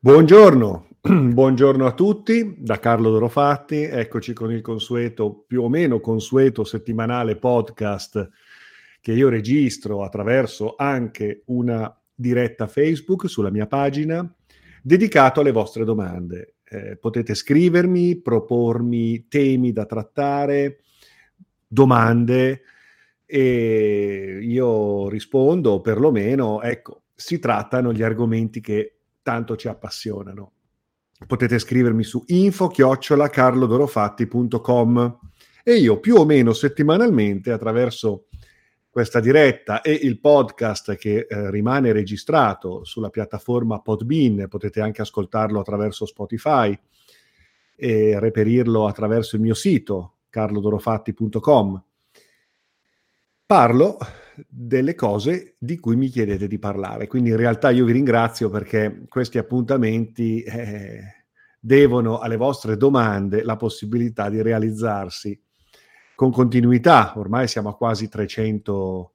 Buongiorno, buongiorno a tutti da Carlo Dorofatti, eccoci con il consueto, più o meno consueto settimanale podcast che io registro attraverso anche una diretta Facebook sulla mia pagina dedicato alle vostre domande. Eh, potete scrivermi, propormi temi da trattare, domande e io rispondo, perlomeno, ecco, si trattano gli argomenti che tanto ci appassionano. Potete scrivermi su info-carlodorofatti.com e io più o meno settimanalmente attraverso questa diretta e il podcast che eh, rimane registrato sulla piattaforma Podbean, potete anche ascoltarlo attraverso Spotify e reperirlo attraverso il mio sito carlodorofatti.com. Parlo delle cose di cui mi chiedete di parlare. Quindi in realtà io vi ringrazio perché questi appuntamenti eh, devono alle vostre domande la possibilità di realizzarsi con continuità. Ormai siamo a quasi 300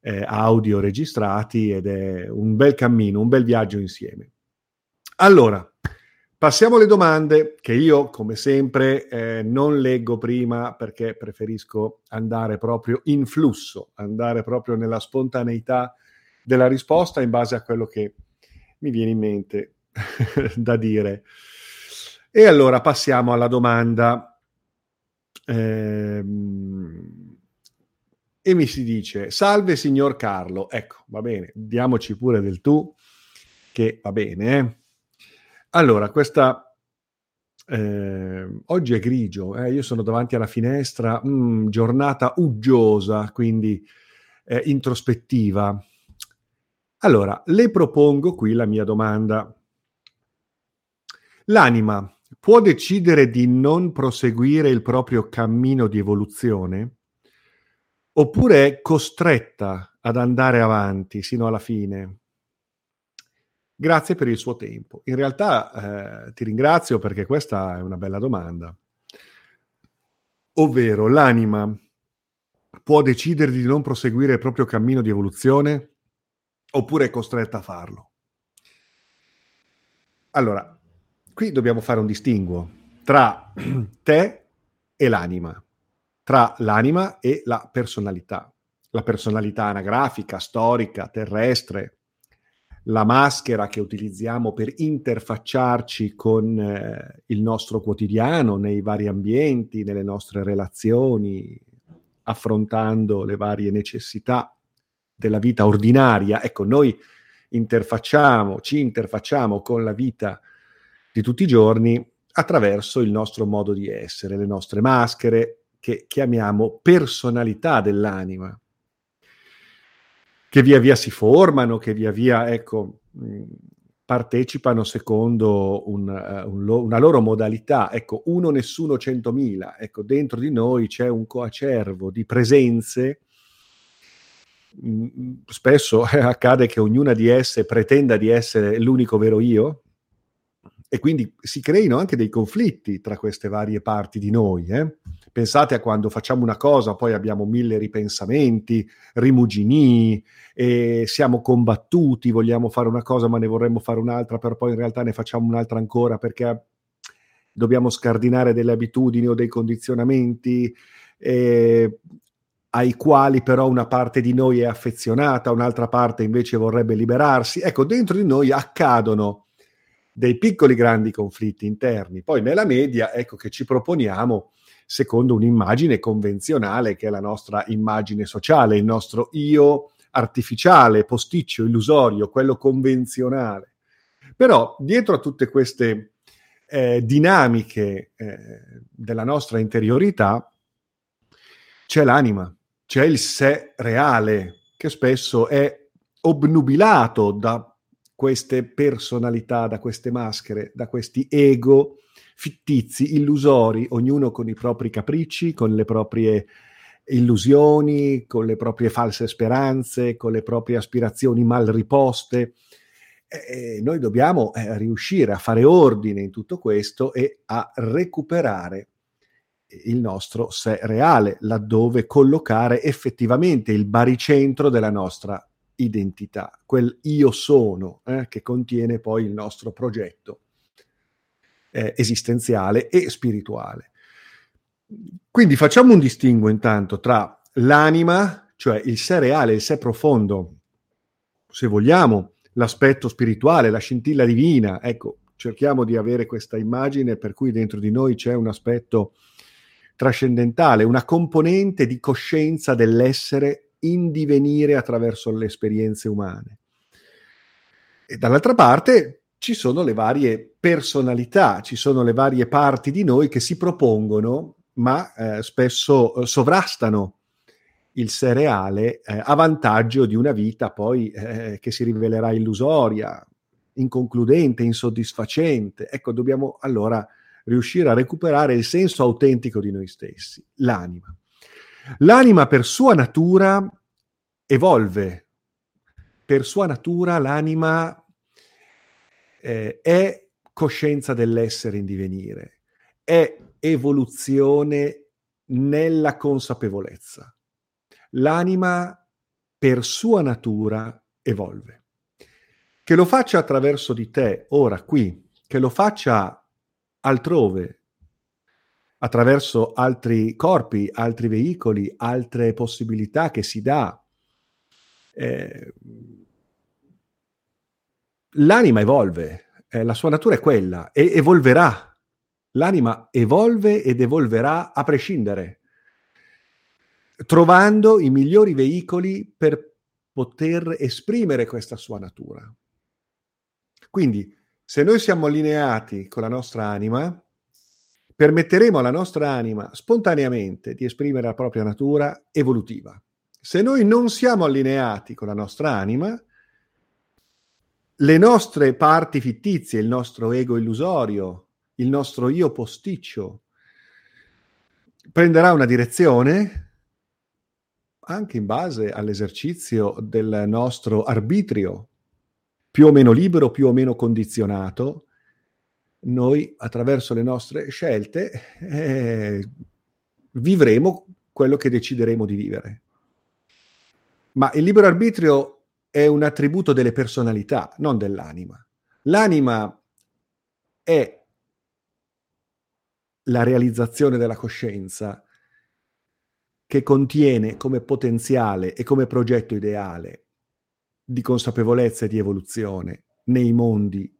eh, audio registrati ed è un bel cammino, un bel viaggio insieme. Allora, Passiamo alle domande che io, come sempre, eh, non leggo prima perché preferisco andare proprio in flusso, andare proprio nella spontaneità della risposta in base a quello che mi viene in mente da dire. E allora passiamo alla domanda. Ehm, e mi si dice, salve signor Carlo, ecco, va bene, diamoci pure del tu, che va bene, eh? Allora, questa eh, oggi è grigio, eh, io sono davanti alla finestra, mm, giornata uggiosa, quindi eh, introspettiva. Allora, le propongo qui la mia domanda. L'anima può decidere di non proseguire il proprio cammino di evoluzione oppure è costretta ad andare avanti sino alla fine? Grazie per il suo tempo. In realtà eh, ti ringrazio perché questa è una bella domanda. Ovvero, l'anima può decidere di non proseguire il proprio cammino di evoluzione oppure è costretta a farlo? Allora, qui dobbiamo fare un distinguo tra te e l'anima, tra l'anima e la personalità. La personalità anagrafica, storica, terrestre, la maschera che utilizziamo per interfacciarci con eh, il nostro quotidiano, nei vari ambienti, nelle nostre relazioni, affrontando le varie necessità della vita ordinaria. Ecco, noi interfacciamo, ci interfacciamo con la vita di tutti i giorni attraverso il nostro modo di essere, le nostre maschere che chiamiamo personalità dell'anima che via via si formano, che via via, ecco, partecipano secondo un, uh, un una loro modalità. Ecco, uno, nessuno, centomila. Ecco, dentro di noi c'è un coacervo di presenze. Spesso eh, accade che ognuna di esse pretenda di essere l'unico vero io, e quindi si creino anche dei conflitti tra queste varie parti di noi. Eh? Pensate a quando facciamo una cosa, poi abbiamo mille ripensamenti, rimuginii, siamo combattuti, vogliamo fare una cosa ma ne vorremmo fare un'altra, però poi in realtà ne facciamo un'altra ancora perché dobbiamo scardinare delle abitudini o dei condizionamenti eh, ai quali però una parte di noi è affezionata, un'altra parte invece vorrebbe liberarsi. Ecco, dentro di noi accadono dei piccoli grandi conflitti interni. Poi nella media, ecco che ci proponiamo secondo un'immagine convenzionale che è la nostra immagine sociale, il nostro io artificiale, posticcio, illusorio, quello convenzionale. Però dietro a tutte queste eh, dinamiche eh, della nostra interiorità c'è l'anima, c'è il sé reale che spesso è obnubilato da queste personalità, da queste maschere, da questi ego fittizi, illusori, ognuno con i propri capricci, con le proprie illusioni, con le proprie false speranze, con le proprie aspirazioni mal riposte. E noi dobbiamo eh, riuscire a fare ordine in tutto questo e a recuperare il nostro sé reale, laddove collocare effettivamente il baricentro della nostra identità, quel io sono eh, che contiene poi il nostro progetto eh, esistenziale e spirituale. Quindi facciamo un distinguo intanto tra l'anima, cioè il sé reale, il sé profondo, se vogliamo, l'aspetto spirituale, la scintilla divina, ecco, cerchiamo di avere questa immagine per cui dentro di noi c'è un aspetto trascendentale, una componente di coscienza dell'essere in divenire attraverso le esperienze umane. E dall'altra parte ci sono le varie personalità, ci sono le varie parti di noi che si propongono, ma eh, spesso eh, sovrastano il cereale eh, a vantaggio di una vita poi eh, che si rivelerà illusoria, inconcludente, insoddisfacente. Ecco, dobbiamo allora riuscire a recuperare il senso autentico di noi stessi, l'anima. L'anima per sua natura evolve, per sua natura l'anima eh, è coscienza dell'essere in divenire, è evoluzione nella consapevolezza. L'anima per sua natura evolve. Che lo faccia attraverso di te, ora, qui, che lo faccia altrove, attraverso altri corpi, altri veicoli, altre possibilità che si dà. Eh, l'anima evolve, eh, la sua natura è quella e evolverà. L'anima evolve ed evolverà a prescindere, trovando i migliori veicoli per poter esprimere questa sua natura. Quindi, se noi siamo allineati con la nostra anima, permetteremo alla nostra anima spontaneamente di esprimere la propria natura evolutiva. Se noi non siamo allineati con la nostra anima, le nostre parti fittizie, il nostro ego illusorio, il nostro io posticcio, prenderà una direzione anche in base all'esercizio del nostro arbitrio più o meno libero, più o meno condizionato, noi attraverso le nostre scelte eh, vivremo quello che decideremo di vivere. Ma il libero arbitrio è un attributo delle personalità, non dell'anima. L'anima è la realizzazione della coscienza che contiene come potenziale e come progetto ideale di consapevolezza e di evoluzione nei mondi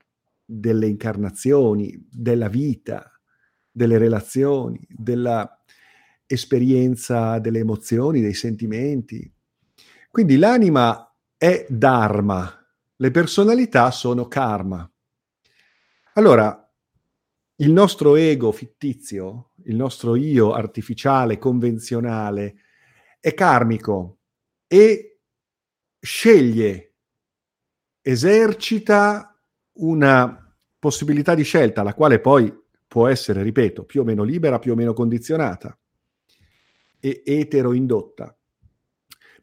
delle incarnazioni, della vita, delle relazioni, della esperienza delle emozioni, dei sentimenti. Quindi l'anima è dharma, le personalità sono karma. Allora, il nostro ego fittizio, il nostro io artificiale, convenzionale, è karmico e sceglie, esercita una possibilità di scelta, la quale poi può essere, ripeto, più o meno libera, più o meno condizionata e etero-indotta.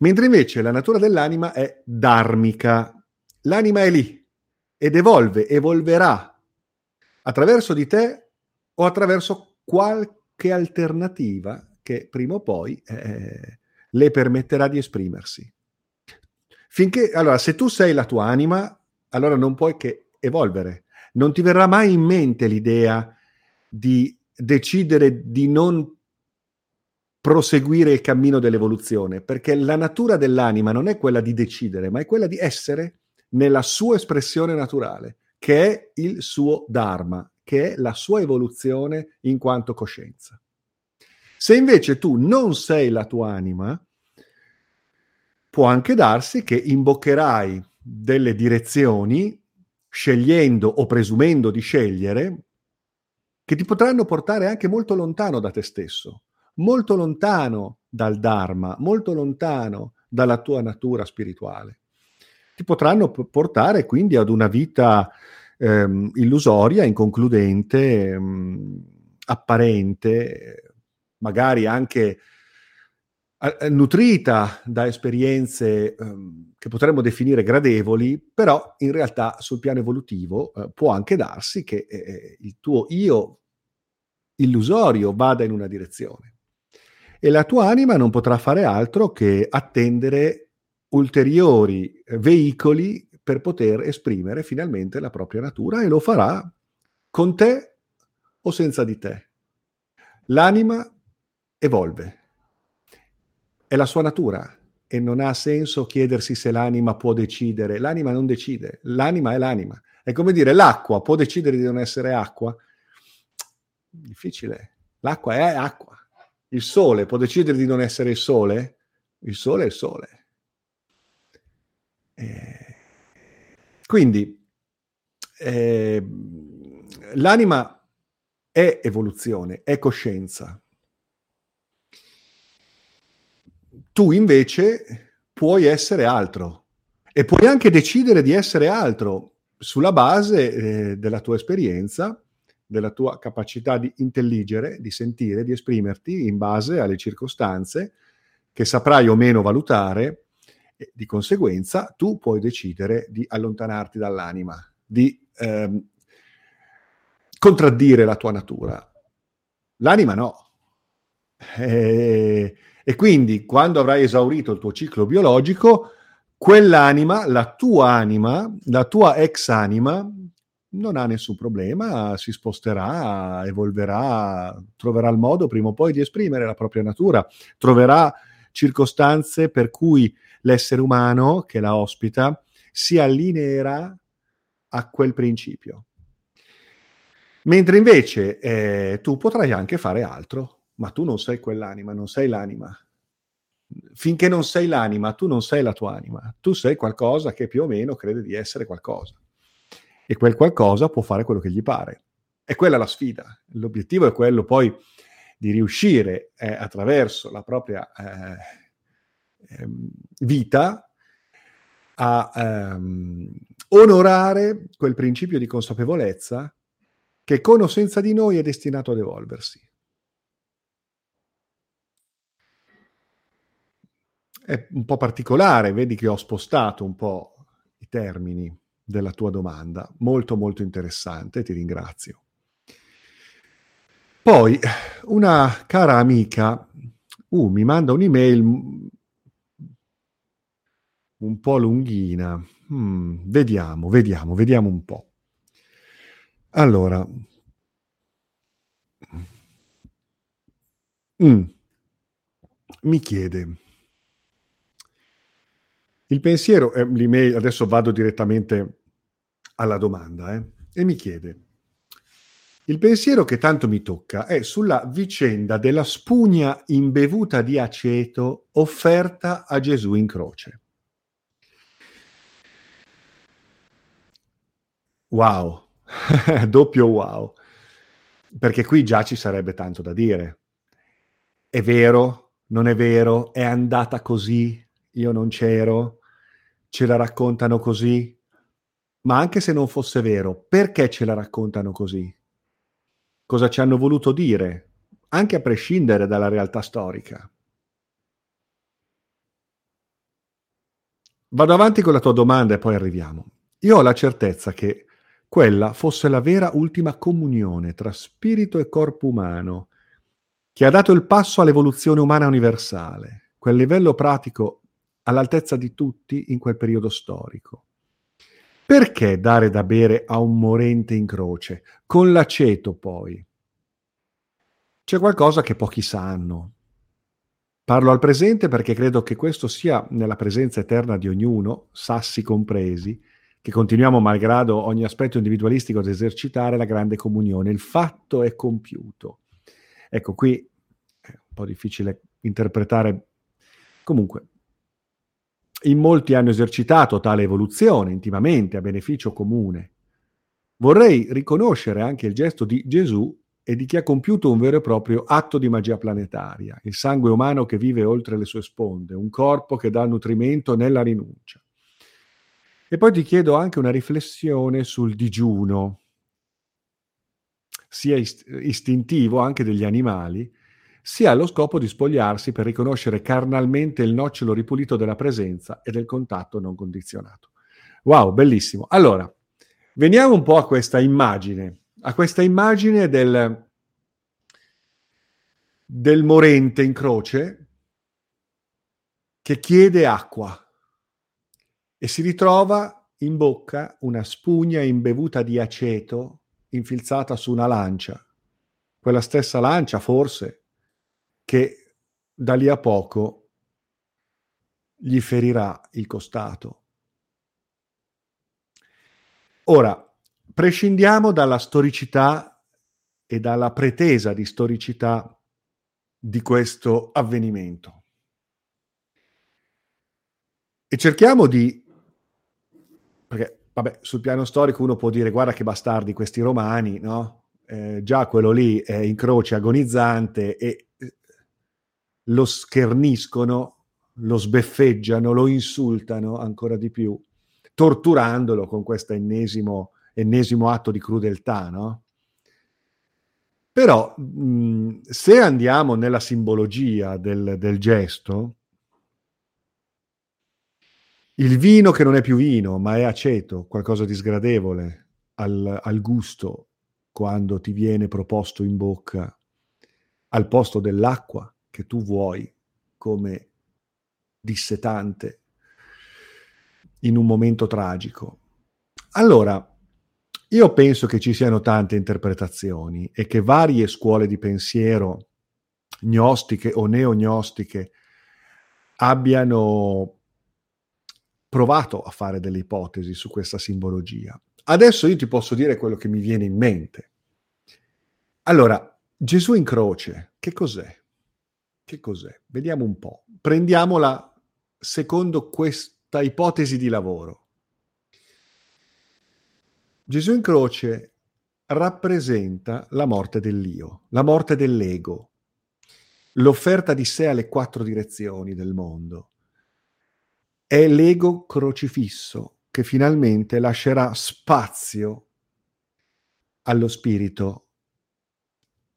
Mentre invece la natura dell'anima è dharmica. L'anima è lì ed evolve, evolverà attraverso di te o attraverso qualche alternativa che prima o poi eh, le permetterà di esprimersi. Finché, allora, se tu sei la tua anima, allora non puoi che evolvere. Non ti verrà mai in mente l'idea di decidere di non proseguire il cammino dell'evoluzione, perché la natura dell'anima non è quella di decidere, ma è quella di essere nella sua espressione naturale, che è il suo Dharma, che è la sua evoluzione in quanto coscienza. Se invece tu non sei la tua anima, può anche darsi che imboccherai delle direzioni scegliendo o presumendo di scegliere che ti potranno portare anche molto lontano da te stesso, molto lontano dal Dharma, molto lontano dalla tua natura spirituale. Ti potranno portare quindi ad una vita ehm, illusoria, inconcludente, ehm, apparente, magari anche nutrita da esperienze um, che potremmo definire gradevoli, però in realtà sul piano evolutivo uh, può anche darsi che eh, eh, il tuo io illusorio vada in una direzione e la tua anima non potrà fare altro che attendere ulteriori veicoli per poter esprimere finalmente la propria natura e lo farà con te o senza di te. L'anima evolve, è la sua natura e non ha senso chiedersi se l'anima può decidere. L'anima non decide, l'anima è l'anima. È come dire l'acqua può decidere di non essere acqua? Difficile. L'acqua è acqua. Il sole può decidere di non essere il sole? Il sole è il sole. Eh, quindi eh, l'anima è evoluzione, è coscienza. Tu invece puoi essere altro e puoi anche decidere di essere altro sulla base eh, della tua esperienza, della tua capacità di intelligere, di sentire, di esprimerti in base alle circostanze che saprai o meno valutare e di conseguenza tu puoi decidere di allontanarti dall'anima, di ehm, contraddire la tua natura. L'anima no. E, e quindi quando avrai esaurito il tuo ciclo biologico, quell'anima, la tua anima, la tua ex anima, non ha nessun problema, si sposterà, evolverà, troverà il modo prima o poi di esprimere la propria natura, troverà circostanze per cui l'essere umano che la ospita si allineerà a quel principio. Mentre invece eh, tu potrai anche fare altro, ma tu non sei quell'anima, non sei l'anima. Finché non sei l'anima, tu non sei la tua anima, tu sei qualcosa che più o meno crede di essere qualcosa. E quel qualcosa può fare quello che gli pare. E quella è la sfida. L'obiettivo è quello poi di riuscire eh, attraverso la propria eh, ehm, vita a ehm, onorare quel principio di consapevolezza che con o senza di noi è destinato ad evolversi. È un po' particolare, vedi che ho spostato un po' i termini della tua domanda, molto molto interessante, ti ringrazio. Poi una cara amica uh, mi manda un'email un po' lunghina. Mm, vediamo, vediamo, vediamo un po'. Allora, mm, mi chiede, il pensiero, eh, l'email, adesso vado direttamente alla domanda, eh, e mi chiede, il pensiero che tanto mi tocca è sulla vicenda della spugna imbevuta di aceto offerta a Gesù in croce. Wow, doppio wow, perché qui già ci sarebbe tanto da dire. È vero? Non è vero? È andata così? Io non c'ero? Ce la raccontano così? Ma anche se non fosse vero, perché ce la raccontano così? Cosa ci hanno voluto dire? Anche a prescindere dalla realtà storica. Vado avanti con la tua domanda e poi arriviamo. Io ho la certezza che quella fosse la vera ultima comunione tra spirito e corpo umano, che ha dato il passo all'evoluzione umana universale, quel livello pratico all'altezza di tutti in quel periodo storico. Perché dare da bere a un morente in croce, con l'aceto poi? C'è qualcosa che pochi sanno. Parlo al presente perché credo che questo sia nella presenza eterna di ognuno, sassi compresi, che continuiamo malgrado ogni aspetto individualistico ad esercitare la grande comunione. Il fatto è compiuto. Ecco, qui è un po' difficile interpretare. Comunque, in molti hanno esercitato tale evoluzione intimamente a beneficio comune. Vorrei riconoscere anche il gesto di Gesù e di chi ha compiuto un vero e proprio atto di magia planetaria, il sangue umano che vive oltre le sue sponde, un corpo che dà nutrimento nella rinuncia. E poi ti chiedo anche una riflessione sul digiuno, sia ist- istintivo anche degli animali, sia allo scopo di spogliarsi per riconoscere carnalmente il nocciolo ripulito della presenza e del contatto non condizionato. Wow, bellissimo. Allora, veniamo un po' a questa immagine, a questa immagine del, del morente in croce che chiede acqua e si ritrova in bocca una spugna imbevuta di aceto infilzata su una lancia. Quella stessa lancia, forse, che da lì a poco gli ferirà il costato. Ora, prescindiamo dalla storicità e dalla pretesa di storicità di questo avvenimento e cerchiamo di perché vabbè, sul piano storico uno può dire guarda che bastardi questi romani, no? Eh, già quello lì è in croce agonizzante e lo scherniscono, lo sbeffeggiano, lo insultano ancora di più, torturandolo con questo ennesimo, ennesimo atto di crudeltà, no? Però mh, se andiamo nella simbologia del, del gesto, il vino che non è più vino, ma è aceto, qualcosa di sgradevole al, al gusto quando ti viene proposto in bocca al posto dell'acqua che tu vuoi come dissetante in un momento tragico. Allora, io penso che ci siano tante interpretazioni e che varie scuole di pensiero, gnostiche o neognostiche, abbiano provato a fare delle ipotesi su questa simbologia. Adesso io ti posso dire quello che mi viene in mente. Allora, Gesù in croce, che cos'è? Che cos'è? Vediamo un po'. Prendiamola secondo questa ipotesi di lavoro. Gesù in croce rappresenta la morte dell'io, la morte dell'ego, l'offerta di sé alle quattro direzioni del mondo, è l'ego crocifisso che finalmente lascerà spazio allo spirito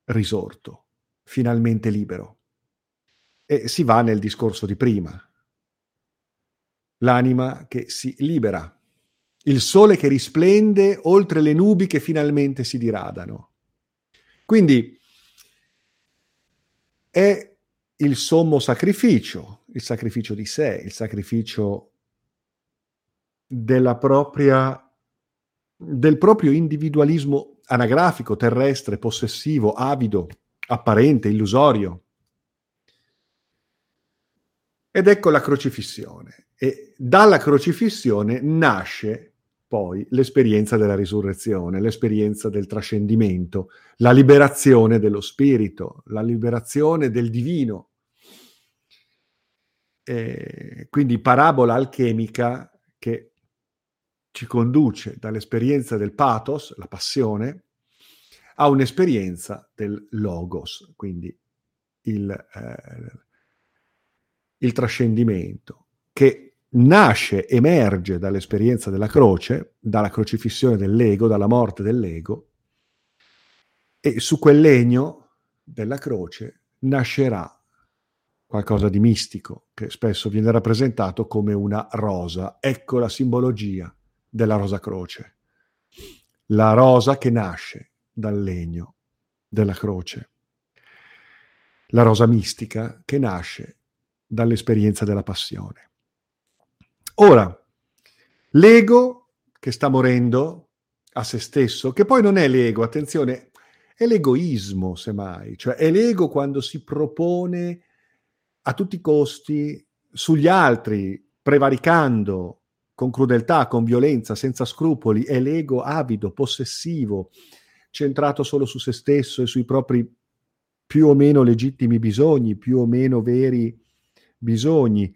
risorto, finalmente libero. E si va nel discorso di prima. L'anima che si libera, il sole che risplende oltre le nubi che finalmente si diradano. Quindi è il sommo sacrificio, il sacrificio di sé, il sacrificio della propria, del proprio individualismo anagrafico, terrestre, possessivo, avido, apparente, illusorio. Ed ecco la crocifissione. E dalla crocifissione nasce poi l'esperienza della risurrezione, l'esperienza del trascendimento, la liberazione dello spirito, la liberazione del divino. E quindi parabola alchemica che ci conduce dall'esperienza del pathos, la passione, a un'esperienza del logos, quindi il, eh, il trascendimento, che nasce, emerge dall'esperienza della croce, dalla crocifissione dell'ego, dalla morte dell'ego, e su quel legno della croce nascerà qualcosa di mistico, che spesso viene rappresentato come una rosa. Ecco la simbologia della rosa croce. La rosa che nasce dal legno della croce. La rosa mistica che nasce dall'esperienza della passione. Ora, l'ego che sta morendo a se stesso, che poi non è l'ego, attenzione, è l'egoismo, semmai, cioè è l'ego quando si propone a tutti i costi sugli altri, prevaricando con crudeltà, con violenza, senza scrupoli, è l'ego avido, possessivo, centrato solo su se stesso e sui propri più o meno legittimi bisogni, più o meno veri bisogni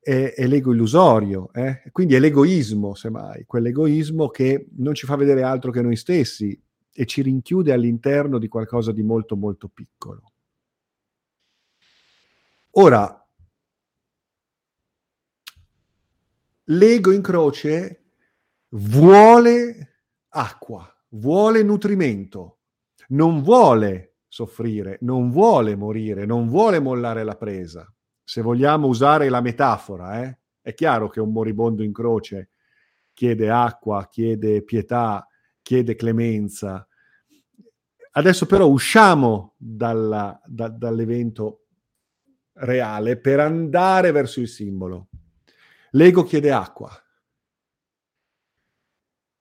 è, è l'ego illusorio, eh? quindi è l'egoismo, semmai, quell'egoismo che non ci fa vedere altro che noi stessi e ci rinchiude all'interno di qualcosa di molto molto piccolo. Ora, l'ego in croce vuole acqua, vuole nutrimento, non vuole soffrire, non vuole morire, non vuole mollare la presa se vogliamo usare la metafora, eh, è chiaro che un moribondo in croce chiede acqua, chiede pietà, chiede clemenza. Adesso però usciamo dalla, da, dall'evento reale per andare verso il simbolo. L'ego chiede acqua,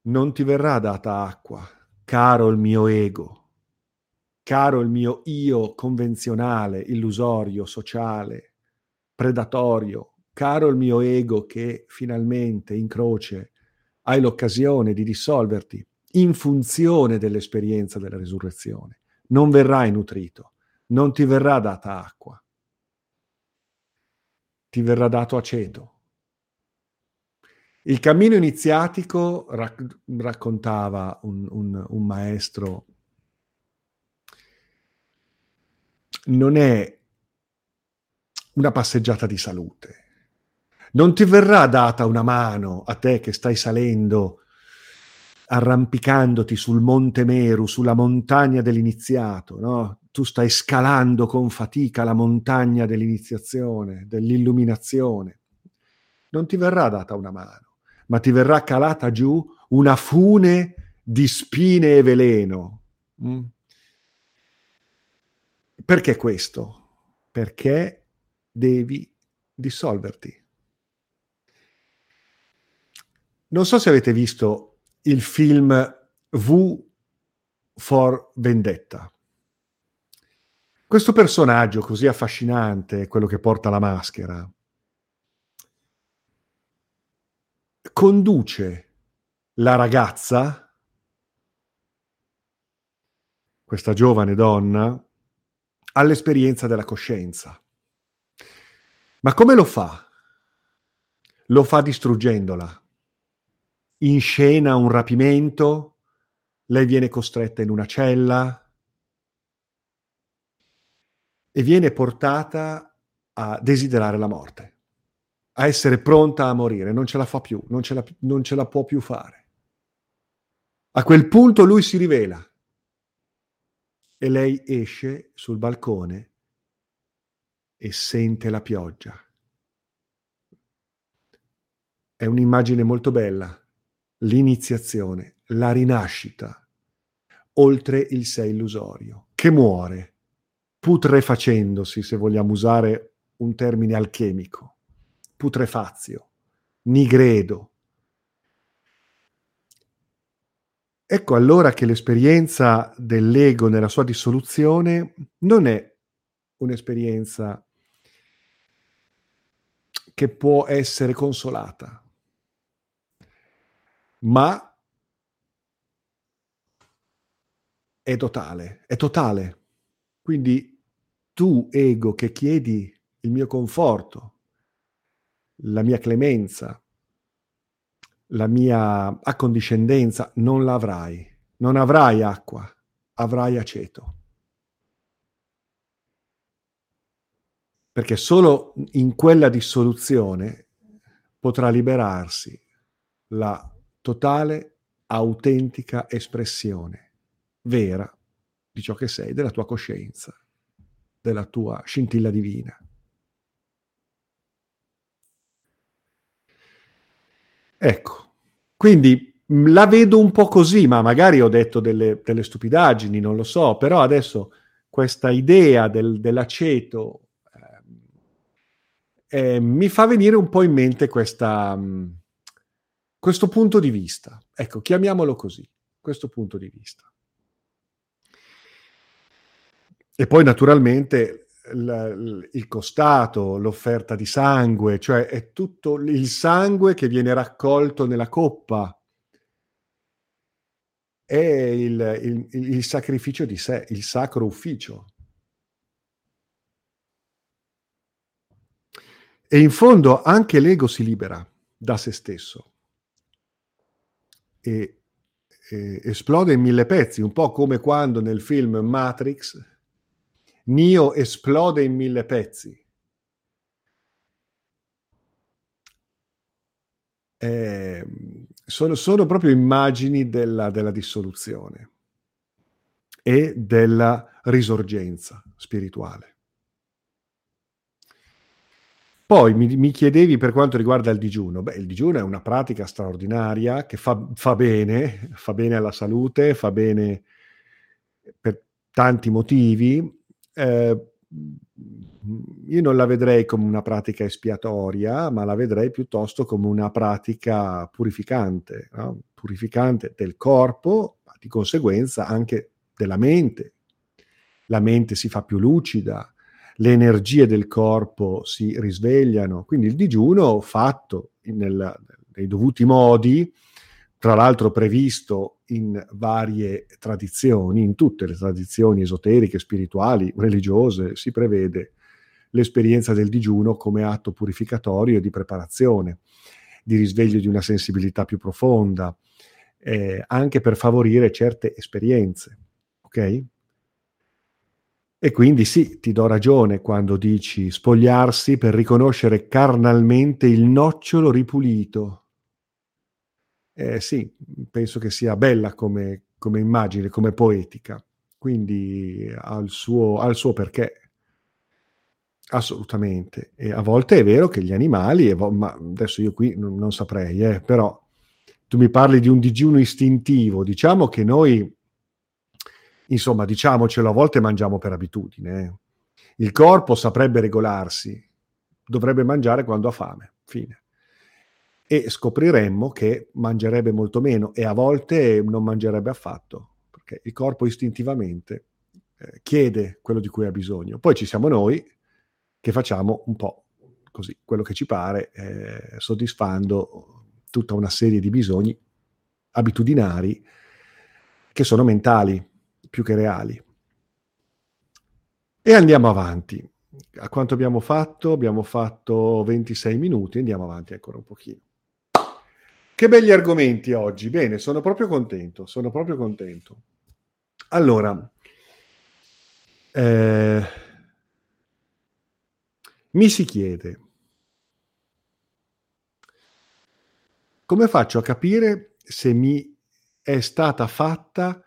non ti verrà data acqua, caro il mio ego, caro il mio io convenzionale, illusorio, sociale, predatorio, caro il mio ego che finalmente in croce hai l'occasione di dissolverti in funzione dell'esperienza della risurrezione. Non verrai nutrito, non ti verrà data acqua, ti verrà dato aceto. Il cammino iniziatico, rac- raccontava un, un, un maestro, non è una passeggiata di salute. Non ti verrà data una mano a te che stai salendo, arrampicandoti sul Monte Meru, sulla montagna dell'iniziato, no? Tu stai scalando con fatica la montagna dell'iniziazione, dell'illuminazione. Non ti verrà data una mano, ma ti verrà calata giù una fune di spine e veleno. Mm? Perché questo? Perché devi dissolverti. Non so se avete visto il film V for Vendetta. Questo personaggio così affascinante, quello che porta la maschera, conduce la ragazza, questa giovane donna, all'esperienza della coscienza. Ma come lo fa? Lo fa distruggendola. Inscena un rapimento, lei viene costretta in una cella e viene portata a desiderare la morte, a essere pronta a morire, non ce la fa più, non ce la, non ce la può più fare. A quel punto lui si rivela e lei esce sul balcone e sente la pioggia. È un'immagine molto bella, l'iniziazione, la rinascita, oltre il sé illusorio, che muore, putrefacendosi, se vogliamo usare un termine alchemico, putrefazio, nigredo, Ecco allora che l'esperienza dell'ego nella sua dissoluzione non è un'esperienza che può essere consolata, ma è totale, è totale. Quindi tu, ego, che chiedi il mio conforto, la mia clemenza, la mia accondiscendenza non l'avrai. Non avrai acqua, avrai aceto. Perché solo in quella dissoluzione potrà liberarsi la totale, autentica espressione vera di ciò che sei, della tua coscienza, della tua scintilla divina. Ecco, quindi la vedo un po' così, ma magari ho detto delle, delle stupidaggini, non lo so, però adesso questa idea del, dell'aceto eh, mi fa venire un po' in mente questa, mh, questo punto di vista. Ecco, chiamiamolo così, questo punto di vista. E poi naturalmente il costato, l'offerta di sangue, cioè è tutto il sangue che viene raccolto nella coppa, è il, il, il sacrificio di sé, il sacro ufficio. E in fondo anche l'ego si libera da se stesso e, e esplode in mille pezzi, un po' come quando nel film Matrix Nio esplode in mille pezzi. Eh, sono, sono, proprio immagini della, della dissoluzione e della risorgenza spirituale. Poi mi, mi, chiedevi per quanto riguarda il digiuno. Beh, il digiuno è una pratica straordinaria che fa, fa bene, fa bene alla salute, fa bene per tanti motivi, eh, io non la vedrei come una pratica espiatoria, ma la vedrei piuttosto come una pratica purificante, no? purificante del corpo, ma di conseguenza anche della mente. La mente si fa più lucida, le energie del corpo si risvegliano. Quindi il digiuno fatto nel, nei dovuti modi, tra l'altro previsto in varie tradizioni, in tutte le tradizioni esoteriche, spirituali, religiose, si prevede l'esperienza del digiuno come atto purificatorio e di preparazione, di risveglio di una sensibilità più profonda, eh, anche per favorire certe esperienze. Ok? E quindi sì, ti do ragione quando dici spogliarsi per riconoscere carnalmente il nocciolo ripulito. Eh, sì, penso che sia bella come, come immagine, come poetica. Quindi ha il suo, suo perché. Assolutamente. E a volte è vero che gli animali, ma adesso io qui non, non saprei, eh, però tu mi parli di un digiuno istintivo, diciamo che noi Insomma, diciamocelo, a volte mangiamo per abitudine. Eh. Il corpo saprebbe regolarsi, dovrebbe mangiare quando ha fame, fine. E scopriremmo che mangerebbe molto meno e a volte non mangerebbe affatto, perché il corpo istintivamente eh, chiede quello di cui ha bisogno. Poi ci siamo noi che facciamo un po' così, quello che ci pare, eh, soddisfando tutta una serie di bisogni abitudinari che sono mentali, più che reali. E andiamo avanti. A quanto abbiamo fatto? Abbiamo fatto 26 minuti, andiamo avanti ancora un pochino. Che belli argomenti oggi. Bene, sono proprio contento, sono proprio contento. Allora, eh, mi si chiede, come faccio a capire se mi è stata fatta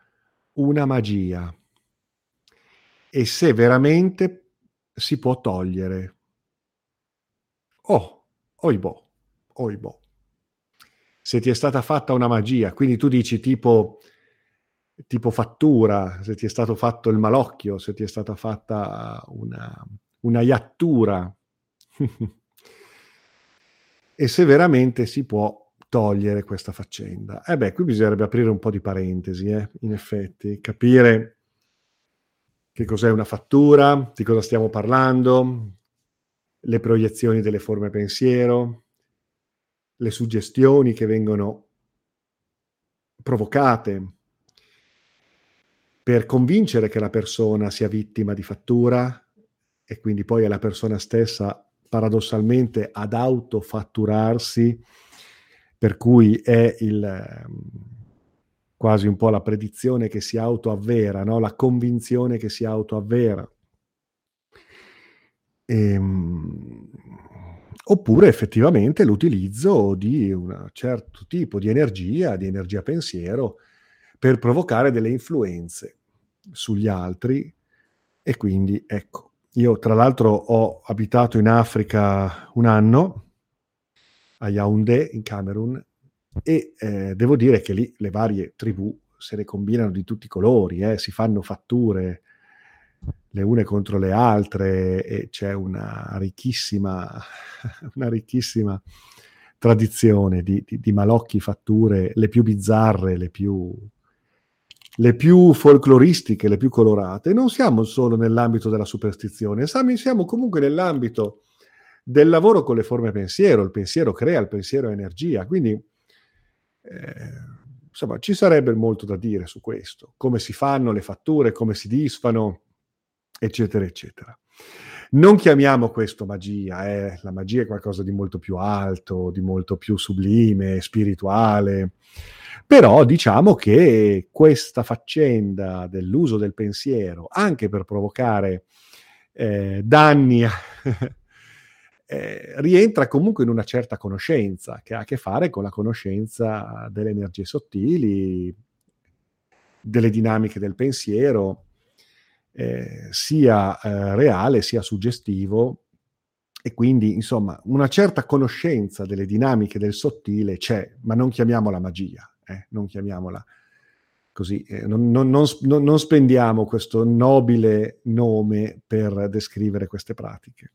una magia e se veramente si può togliere. Oh, oibò, oibò. Se ti è stata fatta una magia, quindi tu dici tipo, tipo fattura, se ti è stato fatto il malocchio, se ti è stata fatta una, una iattura, e se veramente si può togliere questa faccenda? Eh beh, qui bisognerebbe aprire un po' di parentesi, eh, in effetti, capire che cos'è una fattura, di cosa stiamo parlando, le proiezioni delle forme pensiero, le suggestioni che vengono provocate per convincere che la persona sia vittima di fattura e quindi poi è la persona stessa paradossalmente ad autofatturarsi per cui è il, ehm, quasi un po' la predizione che si autoavvera, no? la convinzione che si autoavvera. Ehm, oppure effettivamente l'utilizzo di un certo tipo di energia, di energia pensiero, per provocare delle influenze sugli altri. E quindi ecco, io tra l'altro ho abitato in Africa un anno a Yaoundé in Camerun e eh, devo dire che lì le varie tribù se ne combinano di tutti i colori, eh, si fanno fatture le une contro le altre e c'è una ricchissima, una ricchissima tradizione di, di, di, malocchi fatture, le più bizzarre, le più, le più folcloristiche, le più colorate. Non siamo solo nell'ambito della superstizione, siamo comunque nell'ambito del lavoro con le forme pensiero, il pensiero crea, il pensiero è energia, quindi eh, insomma ci sarebbe molto da dire su questo, come si fanno le fatture, come si disfano, eccetera, eccetera. Non chiamiamo questo magia, eh? la magia è qualcosa di molto più alto, di molto più sublime, spirituale, però diciamo che questa faccenda dell'uso del pensiero, anche per provocare eh, danni eh, rientra comunque in una certa conoscenza che ha a che fare con la conoscenza delle energie sottili, delle dinamiche del pensiero, eh, sia eh, reale sia suggestivo e quindi insomma una certa conoscenza delle dinamiche del sottile c'è, ma non chiamiamola magia, eh, non chiamiamola così, eh, non, non, non, non spendiamo questo nobile nome per descrivere queste pratiche.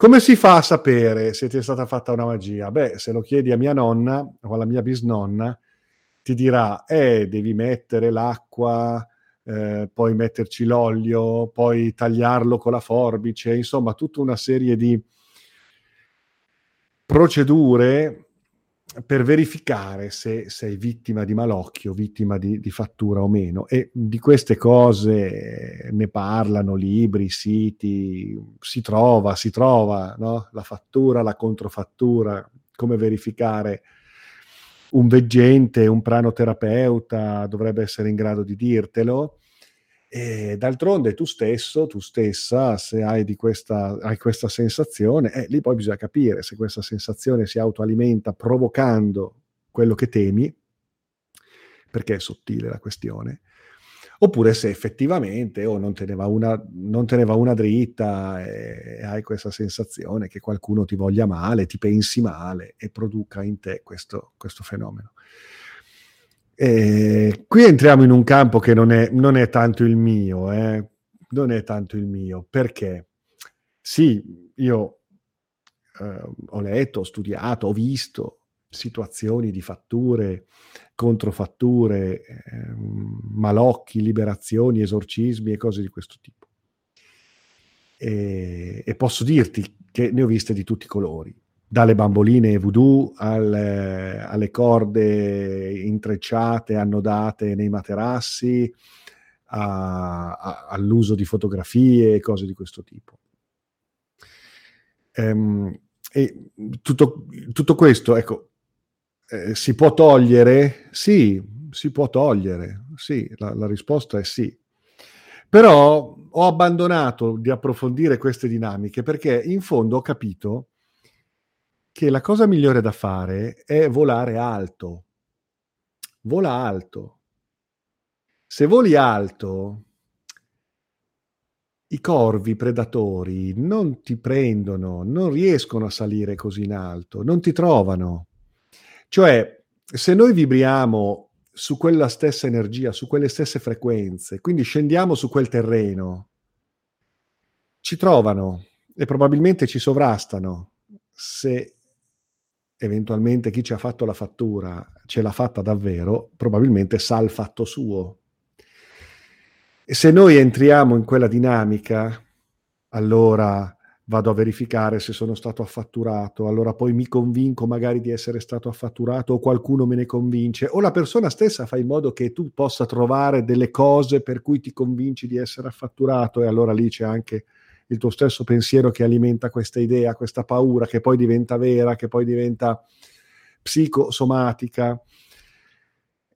Come si fa a sapere se ti è stata fatta una magia? Beh, se lo chiedi a mia nonna o alla mia bisnonna, ti dirà, eh, devi mettere l'acqua, eh, poi metterci l'olio, poi tagliarlo con la forbice, insomma, tutta una serie di procedure per verificare se sei vittima di malocchio, vittima di, di, fattura o meno. E di queste cose ne parlano libri, siti, si trova, si trova no? la fattura, la controfattura, come verificare un veggente, un pranoterapeuta dovrebbe essere in grado di dirtelo. E d'altronde tu stesso, tu stessa, se hai, di questa, hai questa sensazione, eh, lì poi bisogna capire se questa sensazione si autoalimenta provocando quello che temi, perché è sottile la questione, oppure se effettivamente oh, non, te ne va una, non te una dritta e hai questa sensazione che qualcuno ti voglia male, ti pensi male e produca in te questo, questo fenomeno. E qui entriamo in un campo che non è, non è tanto il mio, eh? non è tanto il mio, perché sì, io eh, ho letto, ho studiato, ho visto situazioni di fatture, controfatture, eh, malocchi, liberazioni, esorcismi e cose di questo tipo. E, e posso dirti che ne ho viste di tutti i colori dalle bamboline voodoo alle, alle corde intrecciate, annodate nei materassi, a, a, all'uso di fotografie e cose di questo tipo. Ehm, e tutto, tutto, questo, ecco, eh, si può togliere? Sì, si può togliere, sì, la, la risposta è sì. Però ho abbandonato di approfondire queste dinamiche perché in fondo ho capito che la cosa migliore da fare è volare alto. Vola alto. Se voli alto, i corvi predatori non ti prendono, non riescono a salire così in alto, non ti trovano. Cioè, se noi vibriamo su quella stessa energia, su quelle stesse frequenze, quindi scendiamo su quel terreno, ci trovano e probabilmente ci sovrastano se eventualmente chi ci ha fatto la fattura ce l'ha fatta davvero, probabilmente sa il fatto suo. E se noi entriamo in quella dinamica, allora vado a verificare se sono stato affatturato, allora poi mi convinco magari di essere stato affatturato o qualcuno me ne convince, o la persona stessa fa in modo che tu possa trovare delle cose per cui ti convinci di essere affatturato e allora lì c'è anche il tuo stesso pensiero che alimenta questa idea, questa paura che poi diventa vera, che poi diventa psicosomatica.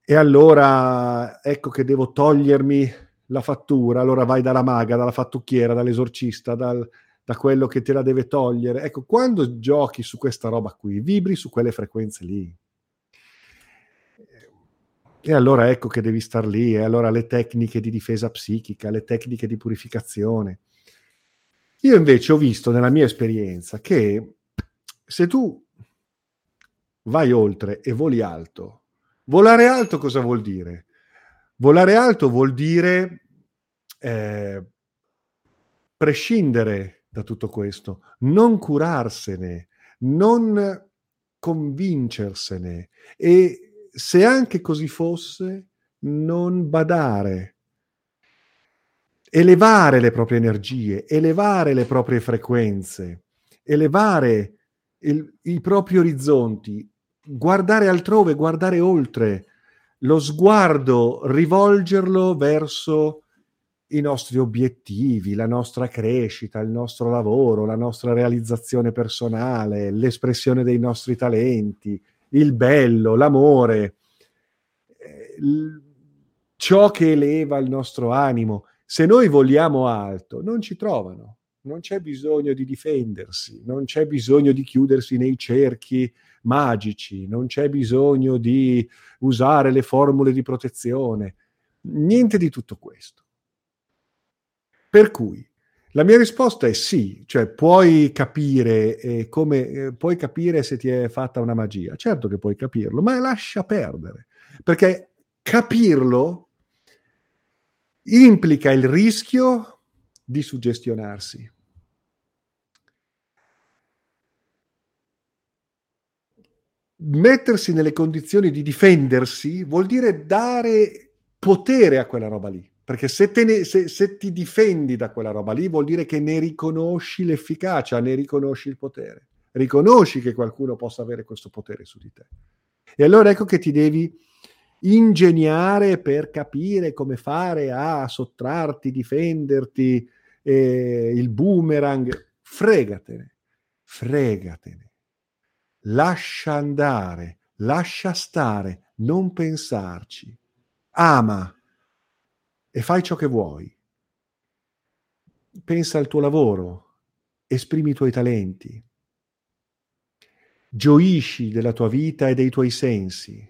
E allora ecco che devo togliermi la fattura, allora vai dalla maga, dalla fattucchiera, dall'esorcista, dal, da quello che te la deve togliere. Ecco, quando giochi su questa roba qui, vibri su quelle frequenze lì. E allora ecco che devi star lì, e allora le tecniche di difesa psichica, le tecniche di purificazione. Io invece ho visto nella mia esperienza che se tu vai oltre e voli alto, volare alto cosa vuol dire? Volare alto vuol dire eh, prescindere da tutto questo, non curarsene, non convincersene e se anche così fosse, non badare elevare le proprie energie, elevare le proprie frequenze, elevare il, i propri orizzonti, guardare altrove, guardare oltre, lo sguardo, rivolgerlo verso i nostri obiettivi, la nostra crescita, il nostro lavoro, la nostra realizzazione personale, l'espressione dei nostri talenti, il bello, l'amore, eh, ciò che eleva il nostro animo se noi vogliamo alto, non ci trovano, non c'è bisogno di difendersi, non c'è bisogno di chiudersi nei cerchi magici, non c'è bisogno di usare le formule di protezione, niente di tutto questo. Per cui la mia risposta è sì, cioè puoi capire eh, come eh, puoi capire se ti è fatta una magia. Certo che puoi capirlo, ma lascia perdere, perché capirlo implica il rischio di suggestionarsi. mettersi nelle condizioni di difendersi vuol dire dare potere a quella roba lì. Perché se, ne, se, se, ti difendi da quella roba lì vuol dire che ne riconosci l'efficacia, ne riconosci il potere. Riconosci che qualcuno possa avere questo potere su di te. E allora ecco che ti devi ingegnare per capire come fare a sottrarti, difenderti, eh, il boomerang. Fregatene, fregatene. Lascia andare, lascia stare, non pensarci. Ama e fai ciò che vuoi. Pensa al tuo lavoro, esprimi i tuoi talenti, gioisci della tua vita e dei tuoi sensi,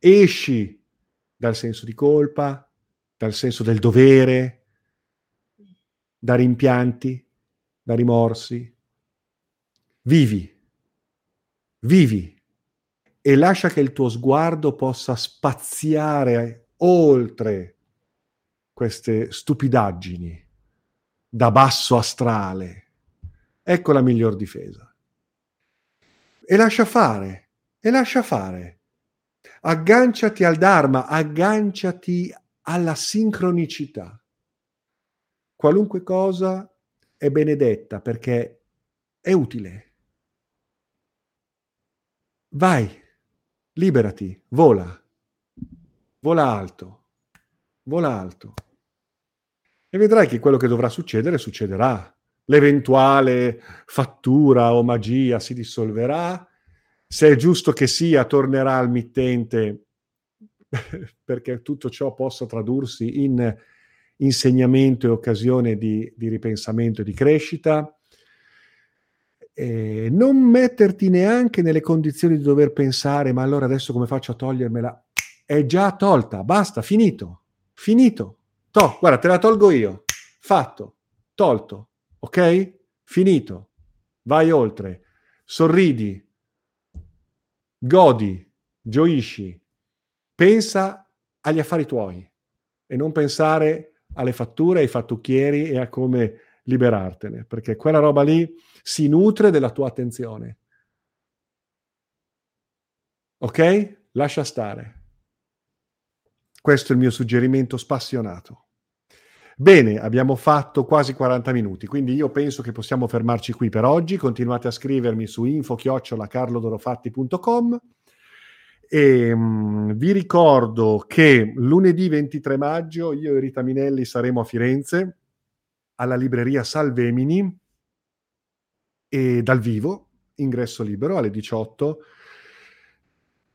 esci dal senso di colpa, dal senso del dovere, da rimpianti, da rimorsi. Vivi, vivi e lascia che il tuo sguardo possa spaziare oltre queste stupidaggini da basso astrale. Ecco la miglior difesa. E lascia fare, e lascia fare. Agganciati al Dharma, agganciati alla sincronicità. Qualunque cosa è benedetta perché è utile. Vai, liberati, vola, vola alto, vola alto e vedrai che quello che dovrà succedere succederà. L'eventuale fattura o magia si dissolverà, se è giusto che sia, tornerà al mittente perché tutto ciò possa tradursi in insegnamento e occasione di, di ripensamento e di crescita. E non metterti neanche nelle condizioni di dover pensare, ma allora adesso come faccio a togliermela? È già tolta, basta, finito, finito. To, guarda, te la tolgo io. Fatto, tolto, ok? Finito. Vai oltre. Sorridi, godi, gioisci. Pensa agli affari tuoi e non pensare alle fatture, ai fattucchieri e a come liberartene, perché quella roba lì si nutre della tua attenzione. Ok? Lascia stare. Questo è il mio suggerimento spassionato. Bene, abbiamo fatto quasi 40 minuti, quindi io penso che possiamo fermarci qui per oggi. Continuate a scrivermi su info-carlodorofatti.com e um, vi ricordo che lunedì 23 maggio io e Rita Minelli saremo a Firenze alla libreria Salvemini e dal vivo, ingresso libero alle 18.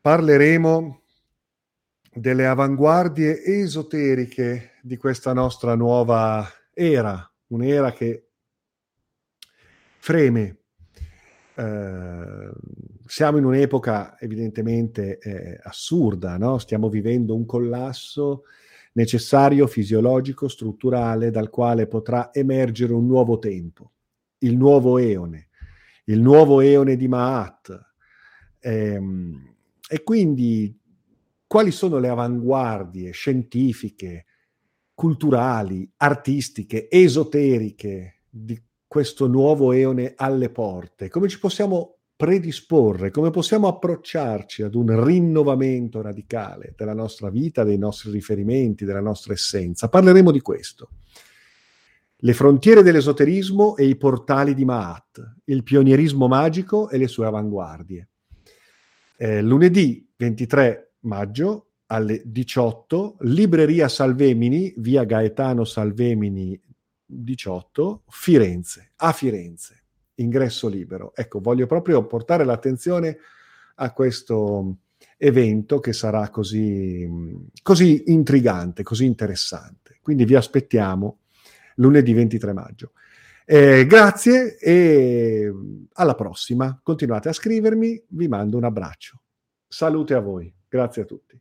Parleremo delle avanguardie esoteriche di questa nostra nuova era, un'era che freme. Eh, siamo in un'epoca evidentemente eh, assurda, no? stiamo vivendo un collasso necessario, fisiologico, strutturale, dal quale potrà emergere un nuovo tempo, il nuovo eone, il nuovo eone di Maat. Eh, e quindi quali sono le avanguardie scientifiche, culturali, artistiche, esoteriche di questo nuovo eone alle porte? Come ci possiamo predisporre, come possiamo approcciarci ad un rinnovamento radicale della nostra vita, dei nostri riferimenti, della nostra essenza? Parleremo di questo. Le frontiere dell'esoterismo e i portali di Maat, il pionierismo magico e le sue avanguardie. Eh, lunedì 23 maggio alle 18, Libreria Salvemini, via Gaetano Salvemini 18, Firenze, a Firenze, ingresso libero. Ecco, voglio proprio portare l'attenzione a questo evento che sarà così, così intrigante, così interessante. Quindi vi aspettiamo lunedì 23 maggio. Eh, grazie e alla prossima. Continuate a scrivermi, vi mando un abbraccio. Salute a voi. Grazie a tutti.